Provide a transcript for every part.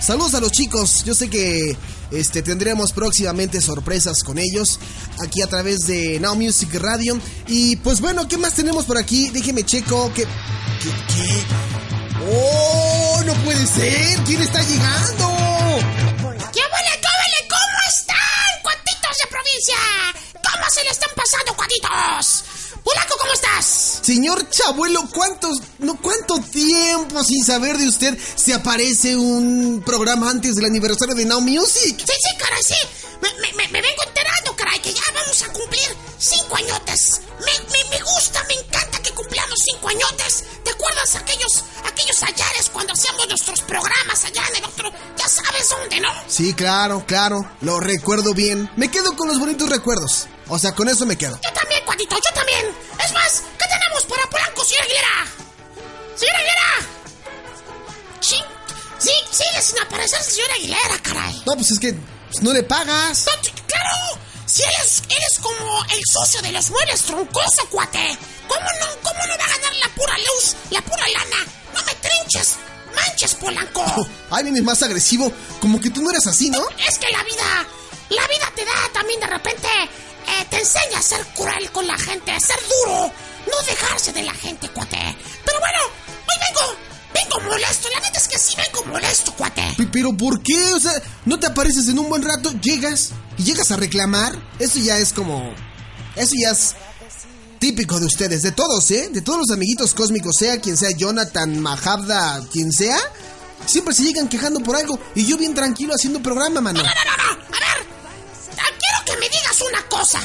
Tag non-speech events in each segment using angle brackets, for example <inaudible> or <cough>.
Saludos a los chicos. Yo sé que este, tendremos próximamente sorpresas con ellos aquí a través de Now Music Radio. Y pues bueno, ¿qué más tenemos por aquí? Déjeme checo que... ¿Qué? ¿Qué? ¡Oh! ¡No puede ser! ¿Quién está llegando? ¡Qué qué vale! ¿Cómo están, cuatitos de provincia? ¿Cómo se le están pasando, cuatitos? Polaco, ¿cómo estás? Señor Chabuelo, ¿cuántos, no, cuánto tiempo sin saber de usted se aparece un programa antes del aniversario de Now Music? Sí, sí, caray, sí. Me, me- me- me vengo enterando, caray, que ya vamos a cumplir cinco añotes. Me, me- me gusta, me encanta que cumplamos cinco añotes. ¿Te acuerdas aquellos, aquellos ayares cuando hacíamos nuestros programas allá en el otro? Ya sabes dónde, ¿no? Sí, claro, claro, lo recuerdo bien. Me quedo con los bonitos recuerdos. O sea, con eso me quedo. Yo también, cuatito, yo también. Señora Aguilera? Señora Aguilera. Sí, sí, sigue sin aparecer señora Aguilera, caray. No, pues es que pues, no le pagas. No, claro, si eres, eres como el socio de los muebles troncoso, cuate. ¿Cómo no, ¿Cómo no va a ganar la pura luz, la pura lana? No me trinches, manches, Polanco. <laughs> Ay, vienes más agresivo. Como que tú no eres así, ¿no? Es que la vida, la vida te da también de repente, eh, te enseña a ser cruel con la gente, a ser duro, de la gente, cuate. Pero bueno, hoy vengo, vengo molesto, la neta es que sí vengo molesto, cuate. Pero ¿por qué? O sea, no te apareces en un buen rato, llegas y llegas a reclamar. Eso ya es como... Eso ya es típico de ustedes, de todos, ¿eh? De todos los amiguitos cósmicos, sea quien sea Jonathan, Mahabda, quien sea. Siempre se llegan quejando por algo y yo bien tranquilo haciendo programa, mano. No, no, no, no, a ver, quiero que me digas una cosa.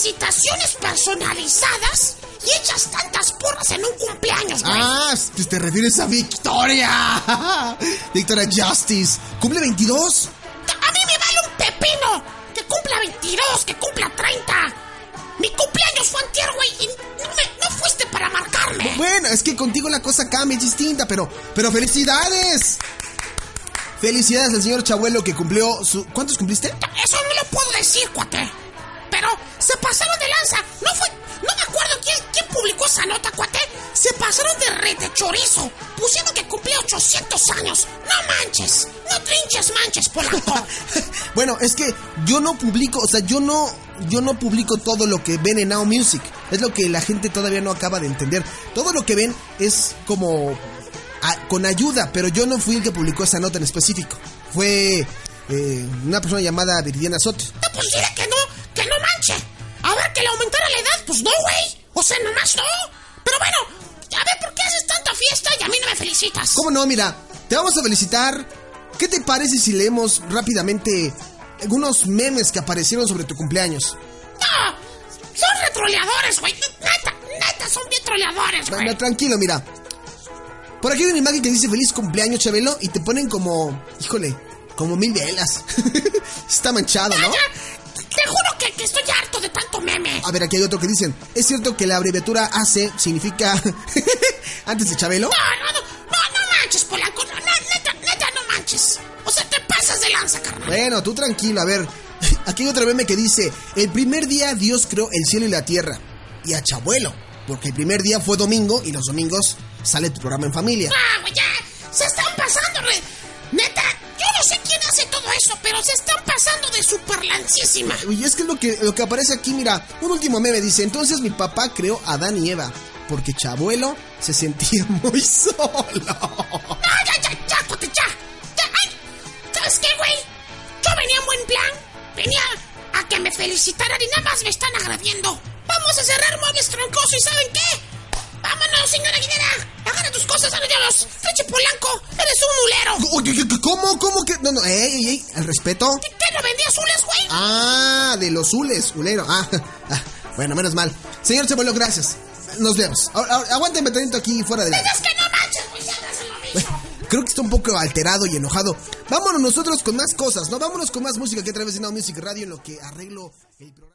Felicitaciones personalizadas y echas tantas porras en un cumpleaños, güey? Ah, pues te refieres a Victoria. <laughs> Victoria Justice. ¿Cumple 22? A mí me vale un pepino que cumpla 22, que cumpla 30. Mi cumpleaños fue antier, güey, y no, me- no fuiste para marcarme. Bueno, es que contigo la cosa cambia, es distinta, pero, pero felicidades. Felicidades al señor Chabuelo que cumplió su... ¿Cuántos cumpliste? Eso no lo puedo decir, cuate. Pero se pasaron de lanza. No fue. No me acuerdo quién, quién publicó esa nota, cuate. Se pasaron de rete chorizo. Pusieron que cumplía 800 años. No manches. No trinches manches, Polanco. <laughs> bueno, es que yo no publico, o sea, yo no, yo no publico todo lo que ven en Now Music. Es lo que la gente todavía no acaba de entender. Todo lo que ven es como a- con ayuda, pero yo no fui el que publicó esa nota en específico. Fue eh, una persona llamada Viridiana Soto. No, pues dile que no, no manche. A ver, que le aumentara la edad, pues no, güey. O sea, nomás no. Pero bueno, a ver, ¿por qué haces tanta fiesta y a mí no me felicitas? ¿Cómo no? Mira, te vamos a felicitar. ¿Qué te parece si leemos rápidamente algunos memes que aparecieron sobre tu cumpleaños? No, son retroleadores, güey. Neta, neta, son bien troleadores, güey. Bueno, tranquilo, mira. Por aquí hay una imagen que dice feliz cumpleaños, Chabelo, y te ponen como, híjole, como mil velas. <laughs> Está manchado, ¿no? Ya, que, estoy harto de tanto meme. A ver, aquí hay otro que dicen, es cierto que la abreviatura AC significa <laughs> antes de Chabelo. No, no, no, no, no manches, Polanco. No, neta, neta, no manches. O sea, te pasas de lanza, carnal. Bueno, tú tranquilo, a ver. <laughs> Aquí hay otro meme que dice, el primer día Dios creó el cielo y la tierra. Y a Chabuelo, porque el primer día fue domingo y los domingos sale tu programa en familia. Ah, güey, ya. Se están pasando, re- Neta, no sé quién hace todo eso, pero se están pasando de super lancísima. Y es que es lo que, lo que aparece aquí, mira, un último meme dice, entonces mi papá creó a Adán y Eva, porque Chabuelo se sentía <laughs> muy solo. No, ya, ya, ya, ya. ya. Ay, ¿sabes qué, güey? Yo venía en buen plan. Venía a que me felicitaran y nada más me están agrediendo. Vamos a cerrar muebles troncoso y ¿saben qué? Vámonos, señora Aguilera. Agarra tus cosas, adiós. Freche Polanco, eres un mulero. Oye, ¿qué- qué- ¿Cómo? ¿Cómo que? No, no, ey, ey, ey, el respeto. ¿Qué, qué no vendí azules, güey? Ah, de los zules, ulero. Ah, <laughs> ah, bueno, menos mal. Señor Chabuelo, gracias. Nos vemos. Aguántame tantito aquí fuera de la... Es que no manches, güey, siempre hacen lo mismo. Creo que está un poco alterado y enojado. Vámonos nosotros con más cosas, ¿no? Vámonos con más música que a través de Now Music Radio en lo que arreglo el programa.